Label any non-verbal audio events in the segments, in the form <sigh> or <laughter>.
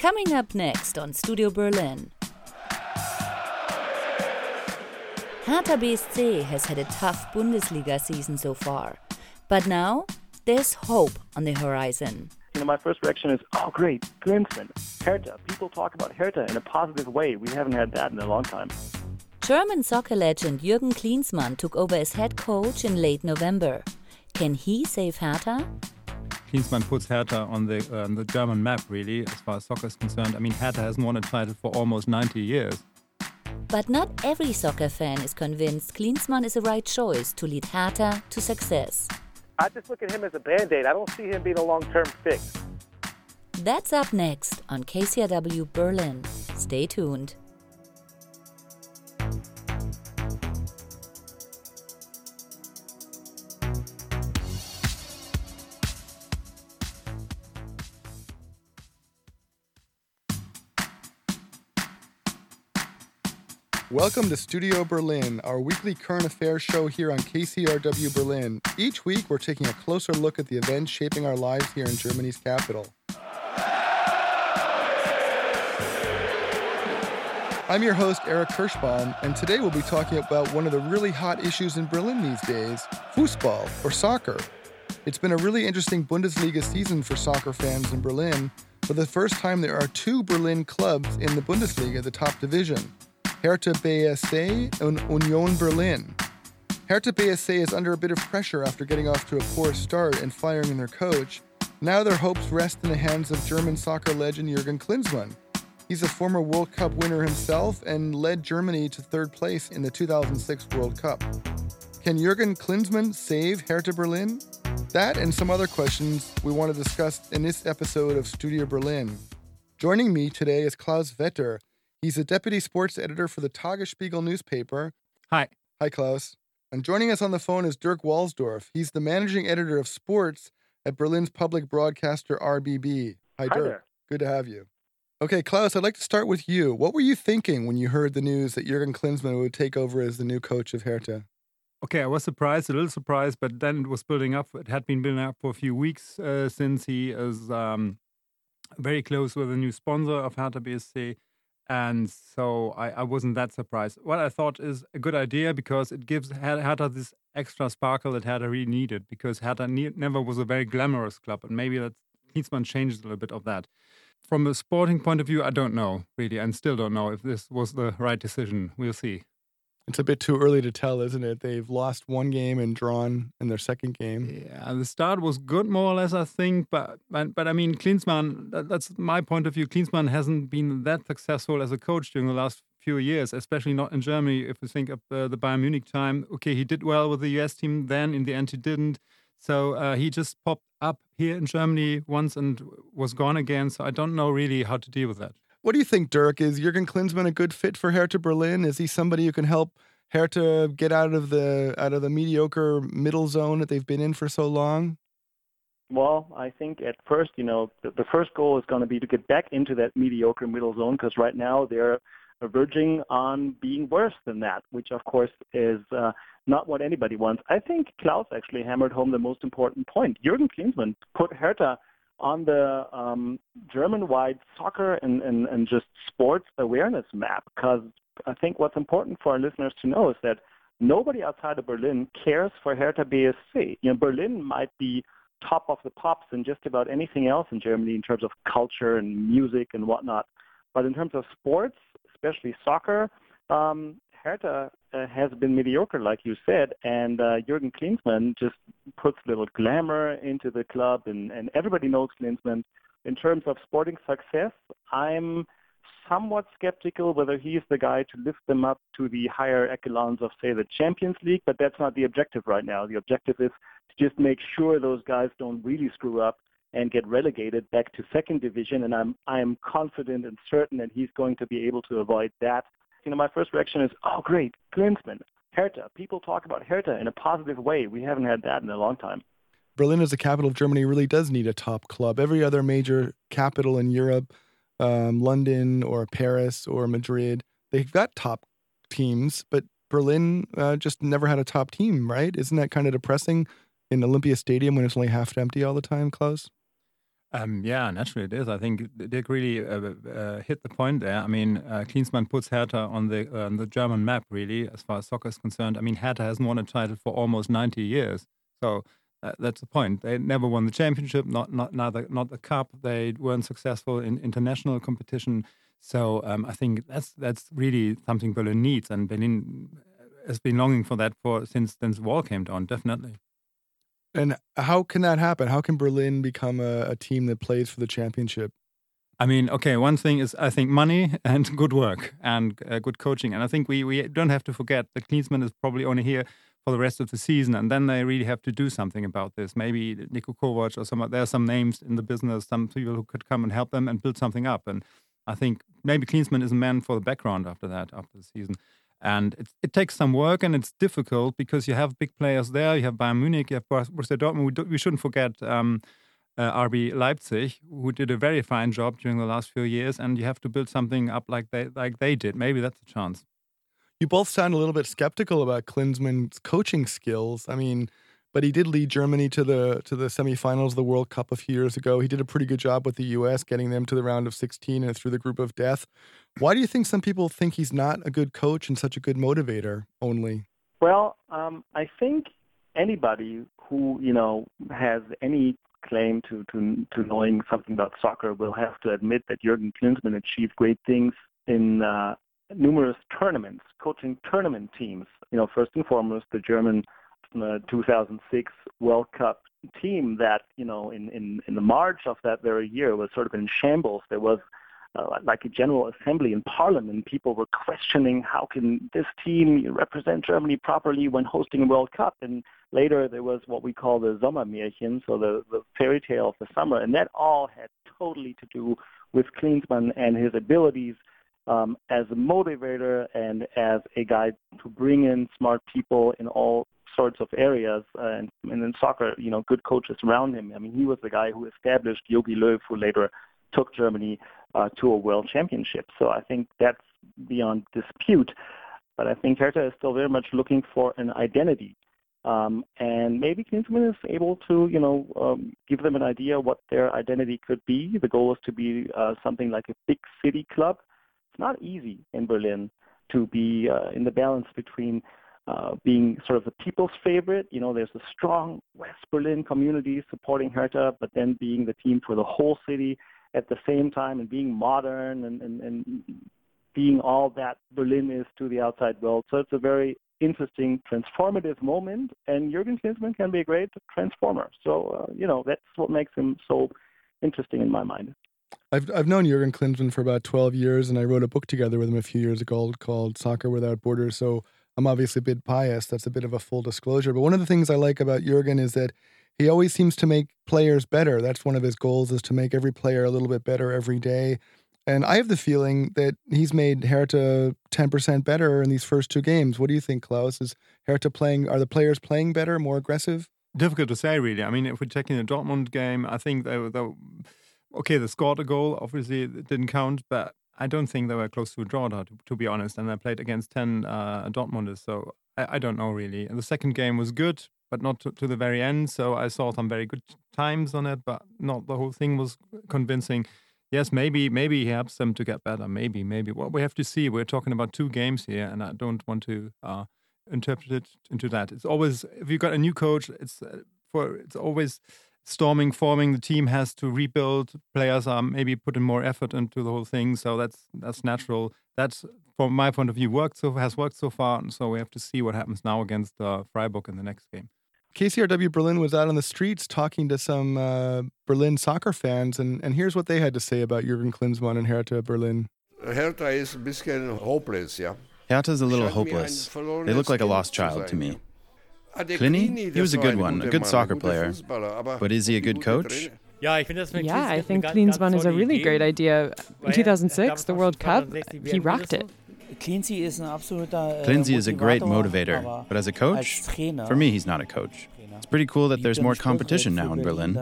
Coming up next on Studio Berlin. Hertha BSC has had a tough Bundesliga season so far, but now there's hope on the horizon. You know, my first reaction is, oh, great, Klinsmann, Hertha. People talk about Hertha in a positive way. We haven't had that in a long time. German soccer legend Jürgen Klinsmann took over as head coach in late November. Can he save Hertha? Klinsmann puts Hertha on the uh, on the German map, really, as far as soccer is concerned. I mean, Hertha hasn't won a title for almost 90 years. But not every soccer fan is convinced Klinsmann is the right choice to lead Hertha to success. I just look at him as a band aid. I don't see him being a long term fix. That's up next on KCRW Berlin. Stay tuned. Welcome to Studio Berlin, our weekly current affairs show here on KCRW Berlin. Each week, we're taking a closer look at the events shaping our lives here in Germany's capital. I'm your host, Eric Kirschbaum, and today we'll be talking about one of the really hot issues in Berlin these days Fußball, or soccer. It's been a really interesting Bundesliga season for soccer fans in Berlin. For the first time, there are two Berlin clubs in the Bundesliga, the top division. Hertha BSC and Union Berlin. Hertha BSC is under a bit of pressure after getting off to a poor start and firing their coach. Now their hopes rest in the hands of German soccer legend Jurgen Klinsmann. He's a former World Cup winner himself and led Germany to third place in the 2006 World Cup. Can Jurgen Klinsmann save Hertha Berlin? That and some other questions we want to discuss in this episode of Studio Berlin. Joining me today is Klaus Vetter, He's a deputy sports editor for the Tagesspiegel newspaper. Hi. Hi, Klaus. And joining us on the phone is Dirk Walsdorf. He's the managing editor of sports at Berlin's public broadcaster RBB. Hi, Dirk. There. Good to have you. Okay, Klaus, I'd like to start with you. What were you thinking when you heard the news that Jurgen Klinsmann would take over as the new coach of Hertha? Okay, I was surprised, a little surprised, but then it was building up. It had been building up for a few weeks uh, since he is um, very close with a new sponsor of Hertha BSC. And so I, I, wasn't that surprised. What I thought is a good idea because it gives Hertha this extra sparkle that Hertha really needed because Hertha ne- never was a very glamorous club. And maybe that Klinsmann changes a little bit of that. From a sporting point of view, I don't know really, and still don't know if this was the right decision. We'll see. It's a bit too early to tell, isn't it? They've lost one game and drawn in their second game. Yeah, the start was good, more or less, I think. But but, but I mean, Klinsmann, that, that's my point of view. Klinsmann hasn't been that successful as a coach during the last few years, especially not in Germany. If you think of uh, the Bayern Munich time, okay, he did well with the US team then. In the end, he didn't. So uh, he just popped up here in Germany once and was gone again. So I don't know really how to deal with that. What do you think, Dirk? Is Jurgen Klinsmann a good fit for Hertha Berlin? Is he somebody who can help Hertha get out of the out of the mediocre middle zone that they've been in for so long? Well, I think at first, you know, the, the first goal is going to be to get back into that mediocre middle zone because right now they're verging on being worse than that, which of course is uh, not what anybody wants. I think Klaus actually hammered home the most important point. Jurgen Klinsmann put Hertha on the um, German-wide soccer and, and, and just sports awareness map because I think what's important for our listeners to know is that nobody outside of Berlin cares for Hertha BSC. You know, Berlin might be top of the pops in just about anything else in Germany in terms of culture and music and whatnot. But in terms of sports, especially soccer, um, Hertha uh, has been mediocre, like you said, and uh, Jurgen Klinsmann just puts a little glamour into the club, and, and everybody knows Klinsmann. In terms of sporting success, I'm somewhat skeptical whether he's the guy to lift them up to the higher echelons of, say, the Champions League, but that's not the objective right now. The objective is to just make sure those guys don't really screw up and get relegated back to second division, and I'm I'm confident and certain that he's going to be able to avoid that you know, my first reaction is, oh, great, Klinsmann, Hertha. People talk about Hertha in a positive way. We haven't had that in a long time. Berlin, as the capital of Germany, really does need a top club. Every other major capital in Europe, um, London or Paris or Madrid, they've got top teams, but Berlin uh, just never had a top team, right? Isn't that kind of depressing in Olympia Stadium when it's only half empty all the time, Klaus? Um, yeah, naturally it is. I think Dick really uh, uh, hit the point there. I mean, uh, Klinsmann puts Hertha on the on the German map, really, as far as soccer is concerned. I mean, Hertha hasn't won a title for almost 90 years, so uh, that's the point. They never won the championship, not not neither, not the cup. They weren't successful in international competition. So um, I think that's that's really something Berlin needs, and Berlin has been longing for that for since since the wall came down. Definitely. And how can that happen? How can Berlin become a, a team that plays for the championship? I mean, okay, one thing is I think money <laughs> and good work and uh, good coaching. And I think we, we don't have to forget that Klinsmann is probably only here for the rest of the season. And then they really have to do something about this. Maybe Niko Kovac or some, there are some names in the business, some people who could come and help them and build something up. And I think maybe Klinsmann is a man for the background after that, after the season. And it, it takes some work and it's difficult because you have big players there. You have Bayern Munich, you have Borussia Dortmund. We, do, we shouldn't forget um, uh, RB Leipzig, who did a very fine job during the last few years. And you have to build something up like they like they did. Maybe that's a chance. You both sound a little bit skeptical about Klinsmann's coaching skills. I mean, but he did lead Germany to the to the semifinals of the World Cup a few years ago. He did a pretty good job with the U.S. getting them to the round of 16 and through the group of death. Why do you think some people think he's not a good coach and such a good motivator? Only. Well, um, I think anybody who you know has any claim to, to to knowing something about soccer will have to admit that Jurgen Klinsmann achieved great things in uh, numerous tournaments, coaching tournament teams. You know, first and foremost, the German the 2006 World Cup team that, you know, in, in, in the March of that very year was sort of in shambles. There was uh, like a general assembly in parliament. People were questioning how can this team represent Germany properly when hosting a World Cup. And later there was what we call the Sommermärchen, so the, the fairy tale of the summer. And that all had totally to do with Klinsmann and his abilities um, as a motivator and as a guy to bring in smart people in all sorts of areas. Uh, and, and in soccer, you know, good coaches around him. I mean, he was the guy who established Jogi Löw, who later took Germany uh, to a world championship. So I think that's beyond dispute. But I think Hertha is still very much looking for an identity. Um, and maybe Klinsmann is able to, you know, um, give them an idea what their identity could be. The goal is to be uh, something like a big city club. It's not easy in Berlin to be uh, in the balance between uh, being sort of the people's favorite. You know, there's a strong West Berlin community supporting Hertha, but then being the team for the whole city at the same time and being modern and, and, and being all that Berlin is to the outside world. So it's a very interesting, transformative moment, and Jurgen Klinsmann can be a great transformer. So, uh, you know, that's what makes him so interesting in my mind. I've I've known Jurgen Klinsmann for about 12 years, and I wrote a book together with him a few years ago called Soccer Without Borders. So I'm obviously a bit biased. That's a bit of a full disclosure. But one of the things I like about Jurgen is that he always seems to make players better. That's one of his goals is to make every player a little bit better every day. And I have the feeling that he's made Hertha 10% better in these first two games. What do you think, Klaus? Is Hertha playing, are the players playing better, more aggressive? Difficult to say, really. I mean, if we're checking the Dortmund game, I think they were, they were okay, they scored a goal. Obviously, it didn't count, but I don't think they were close to a draw, to, to be honest. And I played against 10 uh, Dortmunders, so I, I, don't know really. And the second game was good, but not to, to, the very end. So I saw some very good times on it, but not the whole thing was convincing. Yes, maybe maybe he helps them to get better. Maybe, maybe. Well, we have to see. We're talking about two games here, and I don't want to uh, interpret it into that. It's always if you've got a new coach, it's uh, for it's always storming, forming, the team has to rebuild. Players are maybe putting more effort into the whole thing, so that's that's natural. That's from my point of view worked so has worked so far, and so we have to see what happens now against uh, Freiburg in the next game. KCRW Berlin was out on the streets talking to some uh, Berlin soccer fans, and, and here's what they had to say about Jurgen Klinsmann and Hertha Berlin. Hertha is a bisschen hopeless, yeah. Hertha's a little hopeless. They look like a lost child to me. Klini, he was a good one, a good soccer player. But is he a good coach? Yeah, I think Klinsmann is a really great idea. In 2006, the World Cup, he rocked it. Klinsi is a great motivator, but as a coach, for me, he's not a coach. It's pretty cool that there's more competition now in Berlin.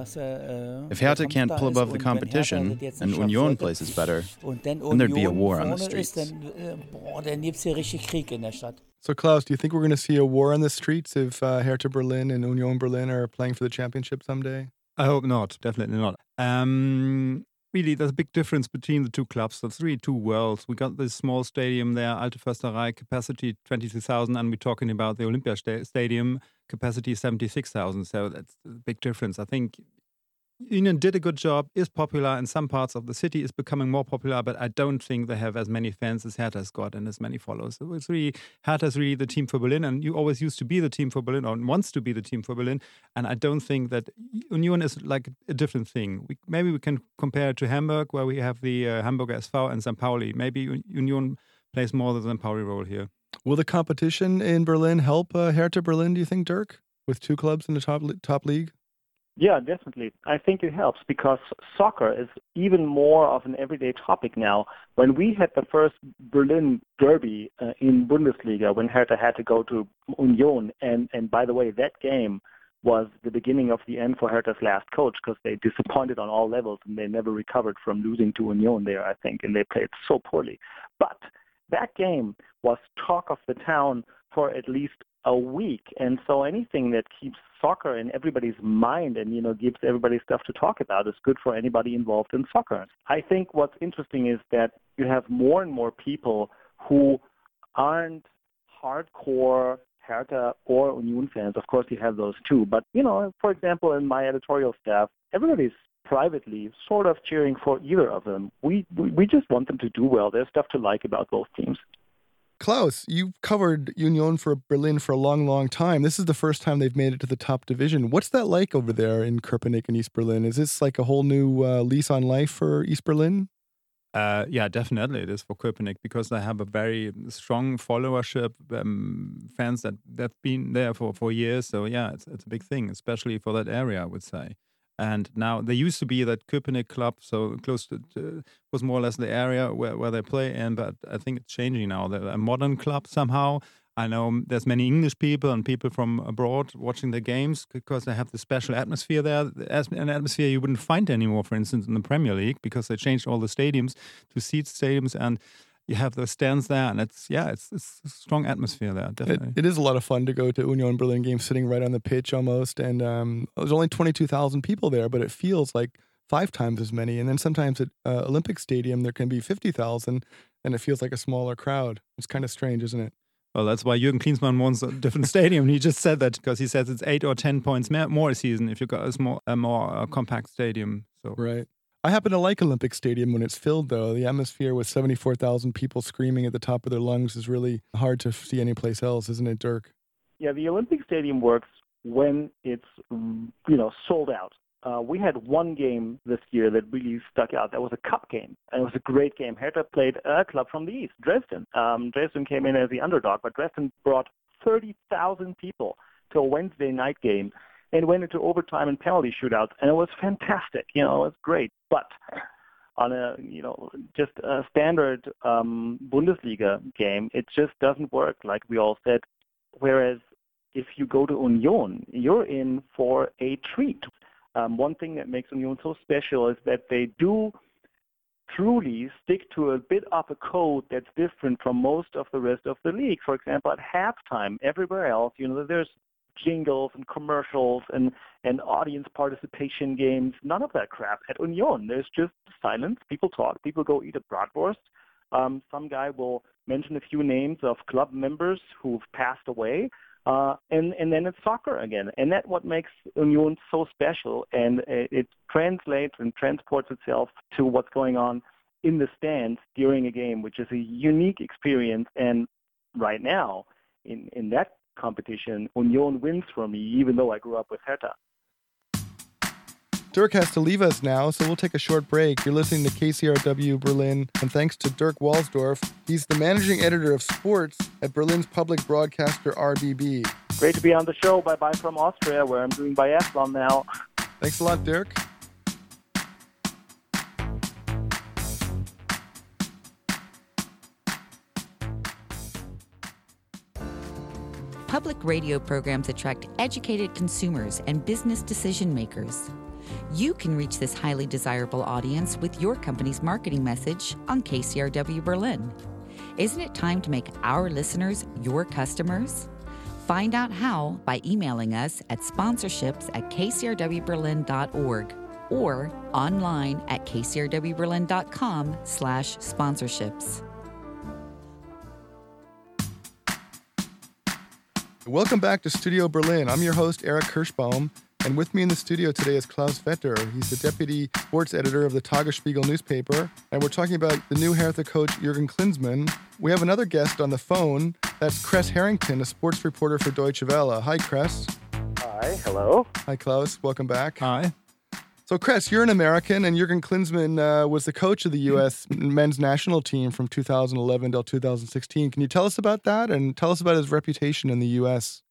If Hertha can't pull above the competition and Union places better, <laughs> then there'd be a war on the streets. So, Klaus, do you think we're going to see a war on the streets if uh, Hertha Berlin and Union Berlin are playing for the championship someday? I hope not. Definitely not. Um, really, there's a big difference between the two clubs. That's really two worlds. We got this small stadium there, Alte Försterei, capacity 22,000, and we're talking about the Olympia Stadium, capacity 76,000. So that's a big difference. I think Union did a good job, is popular in some parts of the city, is becoming more popular, but I don't think they have as many fans as Hertha's got and as many followers. So it's really, Hertha's really the team for Berlin, and you always used to be the team for Berlin or wants to be the team for Berlin. And I don't think that Union is like a different thing. We, maybe we can compare it to Hamburg, where we have the uh, Hamburger SV and St. Pauli. Maybe Union plays more the St. Pauli role here. Will the competition in Berlin help uh, Hertha Berlin, do you think, Dirk, with two clubs in the top, top league? Yeah, definitely. I think it helps because soccer is even more of an everyday topic now. When we had the first Berlin derby uh, in Bundesliga, when Hertha had to go to Union, and and by the way, that game was the beginning of the end for Hertha's last coach because they disappointed on all levels and they never recovered from losing to Union there, I think, and they played so poorly. But that game was talk of the town for at least a week. And so anything that keeps soccer in everybody's mind and, you know, gives everybody stuff to talk about is good for anybody involved in soccer. I think what's interesting is that you have more and more people who aren't hardcore Hertha or Union fans. Of course, you have those too. But, you know, for example, in my editorial staff, everybody's privately sort of cheering for either of them. We, we, we just want them to do well. There's stuff to like about both teams. Klaus, you've covered Union for Berlin for a long, long time. This is the first time they've made it to the top division. What's that like over there in and East Berlin? Is this like a whole new uh, lease on life for East Berlin? Uh, yeah, definitely it is for Köpenick because they have a very strong followership, um, fans that they've been there for, for years. So yeah, it's it's a big thing, especially for that area, I would say. And now there used to be that Köpenick club, so close to, was more or less the area where, where they play in. But I think it's changing now. They're a modern club somehow. I know there's many English people and people from abroad watching the games because they have the special atmosphere there, an atmosphere you wouldn't find anymore, for instance, in the Premier League because they changed all the stadiums to seat stadiums and you have those stands there, and it's yeah, it's, it's a strong atmosphere there. Definitely, it, it is a lot of fun to go to Union Berlin games, sitting right on the pitch almost, and um, there's only twenty two thousand people there, but it feels like five times as many. And then sometimes at uh, Olympic Stadium there can be fifty thousand, and it feels like a smaller crowd. It's kind of strange, isn't it? Well, that's why Jürgen Klinsmann wants a different <laughs> stadium. He just said that because he says it's eight or ten points more a season if you got a small, a more uh, compact stadium. So right. I happen to like Olympic Stadium when it's filled, though. The atmosphere with 74,000 people screaming at the top of their lungs is really hard to see anyplace else, isn't it, Dirk? Yeah, the Olympic Stadium works when it's, you know, sold out. Uh, we had one game this year that really stuck out. That was a cup game, and it was a great game. Hertha played a club from the east, Dresden. Um, Dresden came in as the underdog, but Dresden brought 30,000 people to a Wednesday night game and went into overtime and penalty shootouts, and it was fantastic. You know, it was great. But on a you know just a standard um, Bundesliga game, it just doesn't work like we all said. Whereas if you go to Union, you're in for a treat. Um, one thing that makes Union so special is that they do truly stick to a bit of a code that's different from most of the rest of the league. For example, at halftime, everywhere else, you know, there's jingles and commercials and, and audience participation games. None of that crap. At Union, there's just silence. People talk. People go eat a bratwurst. Um, some guy will mention a few names of club members who've passed away. Uh, and, and then it's soccer again. And that's what makes Union so special. And it, it translates and transports itself to what's going on in the stands during a game, which is a unique experience. And right now, in, in that competition, Union wins for me, even though I grew up with Hertha. Dirk has to leave us now, so we'll take a short break. You're listening to KCRW Berlin, and thanks to Dirk Walsdorf. He's the managing editor of sports at Berlin's public broadcaster RBB. Great to be on the show. Bye bye from Austria, where I'm doing biathlon now. Thanks a lot, Dirk. Public radio programs attract educated consumers and business decision makers. You can reach this highly desirable audience with your company's marketing message on KCRW Berlin. Isn't it time to make our listeners your customers? Find out how by emailing us at sponsorships at kcrwberlin.org or online at kcrwberlin.com slash sponsorships. Welcome back to Studio Berlin. I'm your host, Eric Kirschbaum, and with me in the studio today is Klaus Vetter. He's the deputy sports editor of the Tagesspiegel newspaper, and we're talking about the new Hertha coach, Jurgen Klinsmann. We have another guest on the phone. That's Kress Harrington, a sports reporter for Deutsche Welle. Hi, Kress. Hi, hello. Hi, Klaus. Welcome back. Hi. So, Chris, you're an American, and Jurgen Klinsmann uh, was the coach of the U.S. men's national team from 2011 till 2016. Can you tell us about that and tell us about his reputation in the U.S.?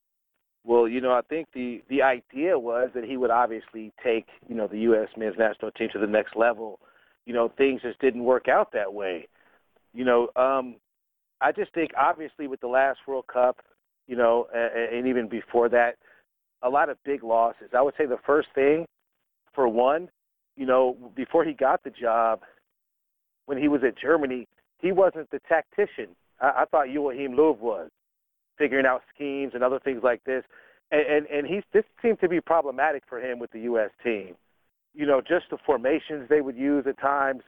Well, you know, I think the the idea was that he would obviously take you know the U.S. men's national team to the next level. You know, things just didn't work out that way. You know, um, I just think obviously with the last World Cup, you know, and, and even before that, a lot of big losses. I would say the first thing for one, you know, before he got the job, when he was at Germany, he wasn't the tactician. I, I thought Joachim Löw was, figuring out schemes and other things like this. And, and, and he's, this seemed to be problematic for him with the U.S. team. You know, just the formations they would use at times,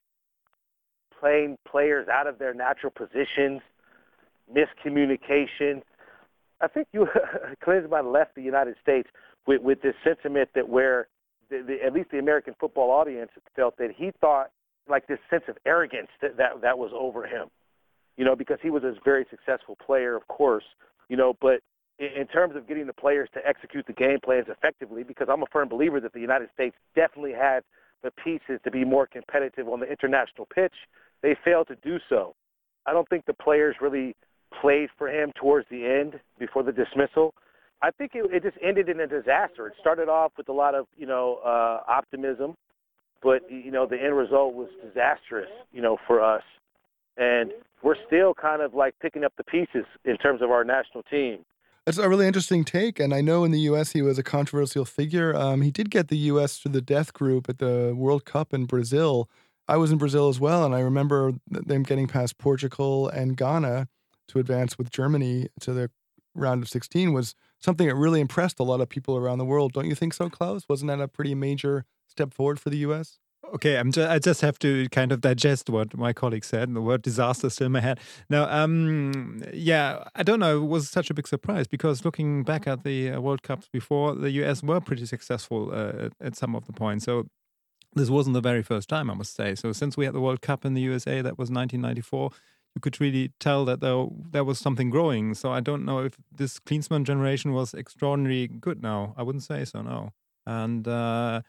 playing players out of their natural positions, miscommunication. I think you <laughs> Klinsmann left the United States with, with this sentiment that where the, the, at least the American football audience felt that he thought like this sense of arrogance that, that that was over him, you know, because he was a very successful player, of course, you know, but in, in terms of getting the players to execute the game plans effectively, because I'm a firm believer that the United States definitely had the pieces to be more competitive on the international pitch, they failed to do so. I don't think the players really played for him towards the end before the dismissal. I think it, it just ended in a disaster. It started off with a lot of you know uh, optimism, but you know the end result was disastrous. You know for us, and we're still kind of like picking up the pieces in terms of our national team. That's a really interesting take, and I know in the U.S. he was a controversial figure. Um, he did get the U.S. to the death group at the World Cup in Brazil. I was in Brazil as well, and I remember them getting past Portugal and Ghana to advance with Germany to the round of 16 was something that really impressed a lot of people around the world. Don't you think so, Klaus? Wasn't that a pretty major step forward for the U.S.? Okay, I'm just, I just have to kind of digest what my colleague said. The word disaster still in my head. Now, um, yeah, I don't know. It was such a big surprise because looking back at the uh, World Cups before, the US were pretty successful uh, at some of the points. So this wasn't the very first time, I must say. So since we had the World Cup in the USA, that was 1994 you could really tell that there, there was something growing. So I don't know if this Klinsmann generation was extraordinarily good now. I wouldn't say so, no. And uh,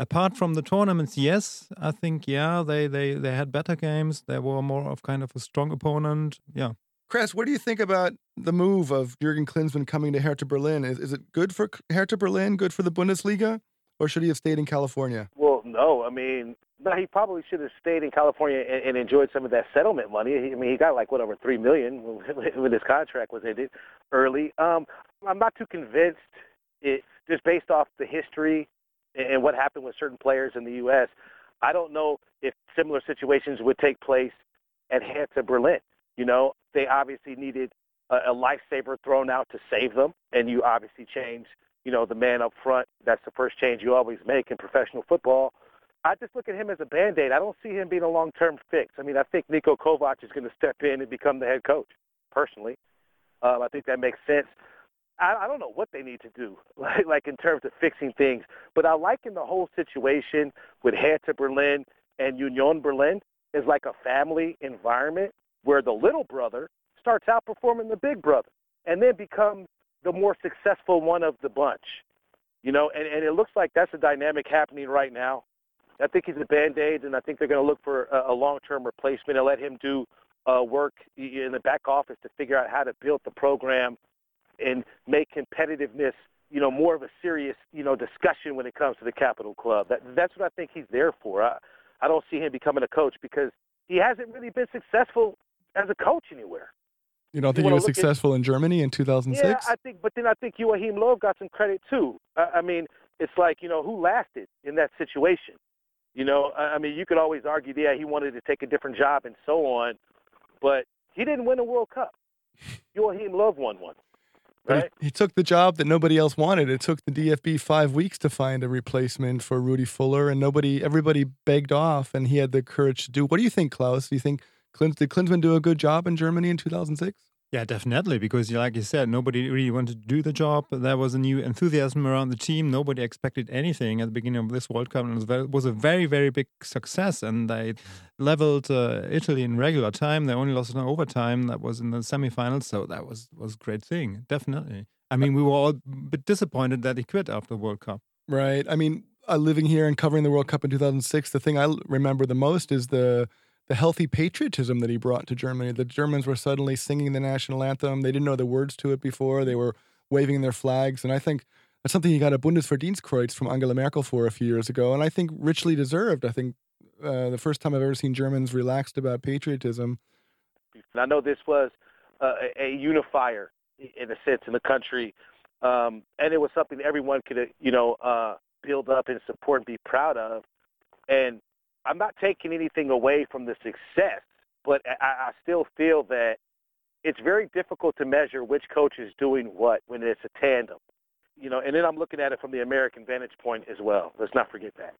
apart from the tournaments, yes, I think yeah, they, they they had better games. They were more of kind of a strong opponent. Yeah. Chris, what do you think about the move of Jurgen Klinsmann coming to Hertha Berlin? Is is it good for Hertha Berlin, good for the Bundesliga, or should he have stayed in California? Well, no. I mean, no, he probably should have stayed in California and, and enjoyed some of that settlement money. I mean, he got like what over three million <laughs> when his contract was ended early. Um, I'm not too convinced. It just based off the history and what happened with certain players in the U.S. I don't know if similar situations would take place at Hertha Berlin. You know, they obviously needed a, a lifesaver thrown out to save them, and you obviously change, you know, the man up front. That's the first change you always make in professional football. I just look at him as a band-aid. I don't see him being a long-term fix. I mean, I think Niko Kovac is going to step in and become the head coach, personally. Um, I think that makes sense. I, I don't know what they need to do, <laughs> like, like in terms of fixing things, but I like in the whole situation with Hertha Berlin and Union Berlin is like a family environment where the little brother starts outperforming the big brother and then becomes the more successful one of the bunch. You know, and, and it looks like that's a dynamic happening right now. I think he's a band-aid, and I think they're going to look for a, a long-term replacement and let him do uh, work in the back office to figure out how to build the program and make competitiveness, you know, more of a serious, you know, discussion when it comes to the Capital Club. That, that's what I think he's there for. I, I don't see him becoming a coach because he hasn't really been successful as a coach anywhere. You don't think you he was successful at, in Germany in 2006? Yeah, I think, but then I think Joachim Löw got some credit too. I, I mean, it's like you know who lasted in that situation. You know, I mean, you could always argue, yeah, he wanted to take a different job and so on, but he didn't win a World Cup. Joachim Löw won one. Right? He, he, took the job that nobody else wanted. It took the DFB five weeks to find a replacement for Rudi Völler, and nobody, everybody begged off, and he had the courage to do. What do you think, Klaus? Do you think Klins, did Klinsmann do a good job in Germany in 2006? Yeah, definitely, because like you said, nobody really wanted to do the job. There was a new enthusiasm around the team. Nobody expected anything at the beginning of this World Cup, and it was a very, very big success. And they leveled uh, Italy in regular time. They only lost in overtime. That was in the semifinals, so that was was a great thing. Definitely. I mean, we were all a bit disappointed that he quit after the World Cup. Right. I mean, uh, living here and covering the World Cup in 2006, the thing I remember the most is the the healthy patriotism that he brought to Germany. The Germans were suddenly singing the national anthem. They didn't know the words to it before. They were waving their flags. And I think that's something he got a Bundesverdienstkreuz from Angela Merkel for a few years ago. And I think richly deserved. I think uh, the first time I've ever seen Germans relaxed about patriotism. I know this was uh, a unifier in a sense in the country. Um, and it was something everyone could, you know, uh, build up and support and be proud of. And I'm not taking anything away from the success, but I, I still feel that it's very difficult to measure which coach is doing what when it's a tandem. You know, and then I'm looking at it from the American vantage point as well. Let's not forget that.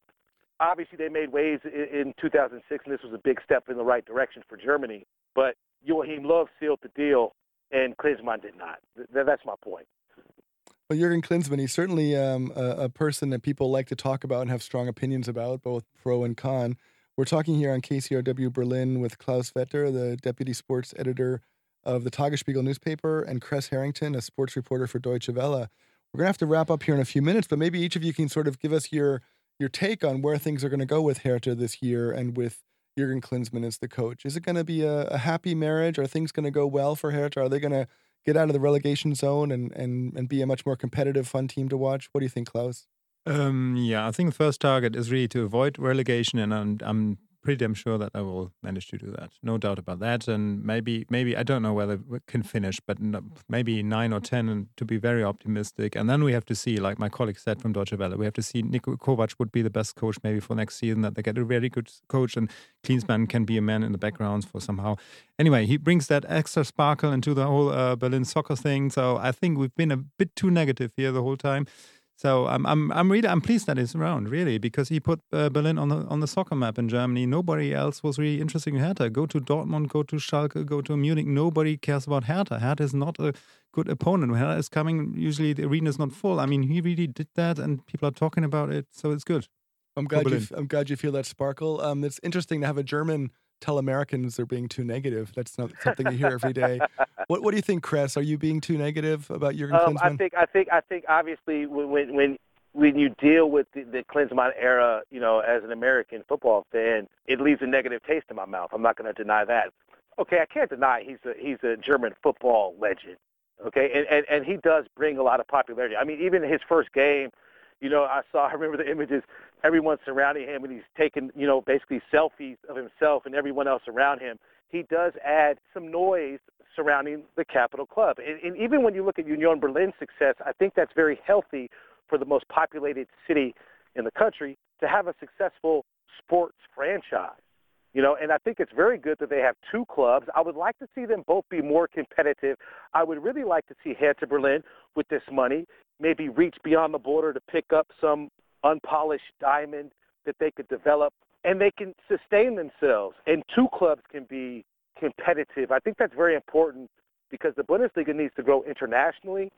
Obviously, they made waves in, in 2006, and this was a big step in the right direction for Germany. But Joachim Löw sealed the deal, and Klinsmann did not. That's my point. Well, Jurgen Klinsmann, he's certainly um, a, a, person that people like to talk about and have strong opinions about, both pro and con. We're talking here on KCRW Berlin with Klaus Vetter, the deputy sports editor of the Tagesspiegel newspaper, and Chris Harrington, a sports reporter for Deutsche Welle. We're going to have to wrap up here in a few minutes, but maybe each of you can sort of give us your your take on where things are going to go with Hertha this year and with Jurgen Klinsmann as the coach. Is it going to be a, a happy marriage? Are things going to go well for Hertha? Are they going to get out of the relegation zone and, and, and be a much more competitive, fun team to watch? What do you think, Klaus? Um, yeah, I think the first target is really to avoid relegation, and I'm, I'm pretty damn sure that I will manage to do that. No doubt about that. And maybe, maybe I don't know whether we can finish, but maybe nine or ten, and to be very optimistic. And then we have to see, like my colleague said from Deutsche Welle, we have to see Niko Kovac would be the best coach maybe for next season. That they get a very good coach, and Klinsmann can be a man in the background for somehow. Anyway, he brings that extra sparkle into the whole uh, Berlin soccer thing. So I think we've been a bit too negative here the whole time. So I'm I'm I'm really I'm pleased that he's around really because he put uh, Berlin on the on the soccer map in Germany. Nobody else was really interested in Hertha. Go to Dortmund, go to Schalke, go to Munich. Nobody cares about Hertha. Hertha is not a good opponent. When Hertha is coming, usually the arena is not full. I mean, he really did that, and people are talking about it, so it's good. I'm glad you I'm glad you feel that sparkle. Um, it's interesting to have a German tell Americans they're being too negative. That's not something you hear every day. <laughs> what What do you think, Chris? Are you being too negative about Jurgen um, Klinsmann? I think I think I think obviously when when when you deal with the, the Klinsmann era, you know, as an American football fan, it leaves a negative taste in my mouth. I'm not going to deny that. Okay, I can't deny he's a he's a German football legend. Okay, and, and and he does bring a lot of popularity. I mean, even his first game, you know, I saw <laughs> I remember the images everyone surrounding him and he's taking, you know, basically selfies of himself and everyone else around him, he does add some noise surrounding the Capital Club. And, and even when you look at Union Berlin's success, I think that's very healthy for the most populated city in the country to have a successful sports franchise. You know, and I think it's very good that they have two clubs. I would like to see them both be more competitive. I would really like to see Hertha Berlin with this money maybe reach beyond the border to pick up some unpolished diamond that they could develop and they can sustain themselves and two clubs can be competitive. I think that's very important because the Bundesliga needs to grow internationally,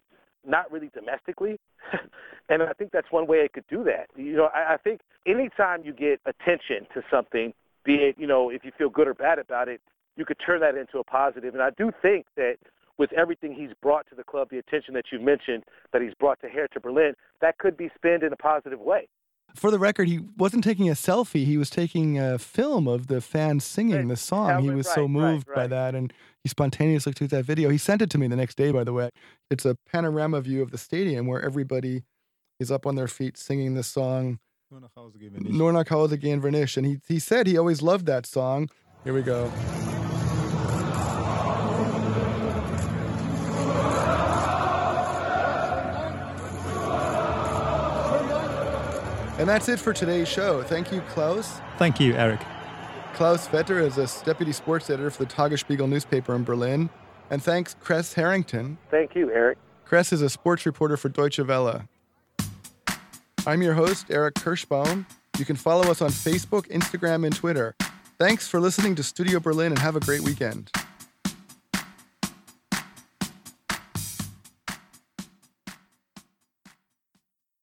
not really domestically. <laughs> and I think that's one way it could do that. You know, I, I think anytime you get attention to something, be it, you know, if you feel good or bad about it, you could turn that into a positive. And I do think that with everything he's brought to the club, the attention that you mentioned that he's brought to Hertha Berlin, that could be spent in a positive way. For the record, he wasn't taking a selfie. He was taking a film of the fans singing the song. He was right, so moved right, right. by that, and he spontaneously took that video. He sent it to me the next day, by the way. It's a panorama view of the stadium where everybody is up on their feet singing the song. Nur nach Hause gehen wir nicht. And he, he said he always loved that song. Here we go. And that's it for today's show. Thank you, Klaus. Thank you, Eric. Klaus Vetter is a deputy sports editor for the Tagesspiegel newspaper in Berlin. And thanks, Chris Harrington. Thank you, Eric. Kress is a sports reporter for Deutsche Welle. I'm your host, Eric Kirschbaum. You can follow us on Facebook, Instagram, and Twitter. Thanks for listening to Studio Berlin and have a great weekend.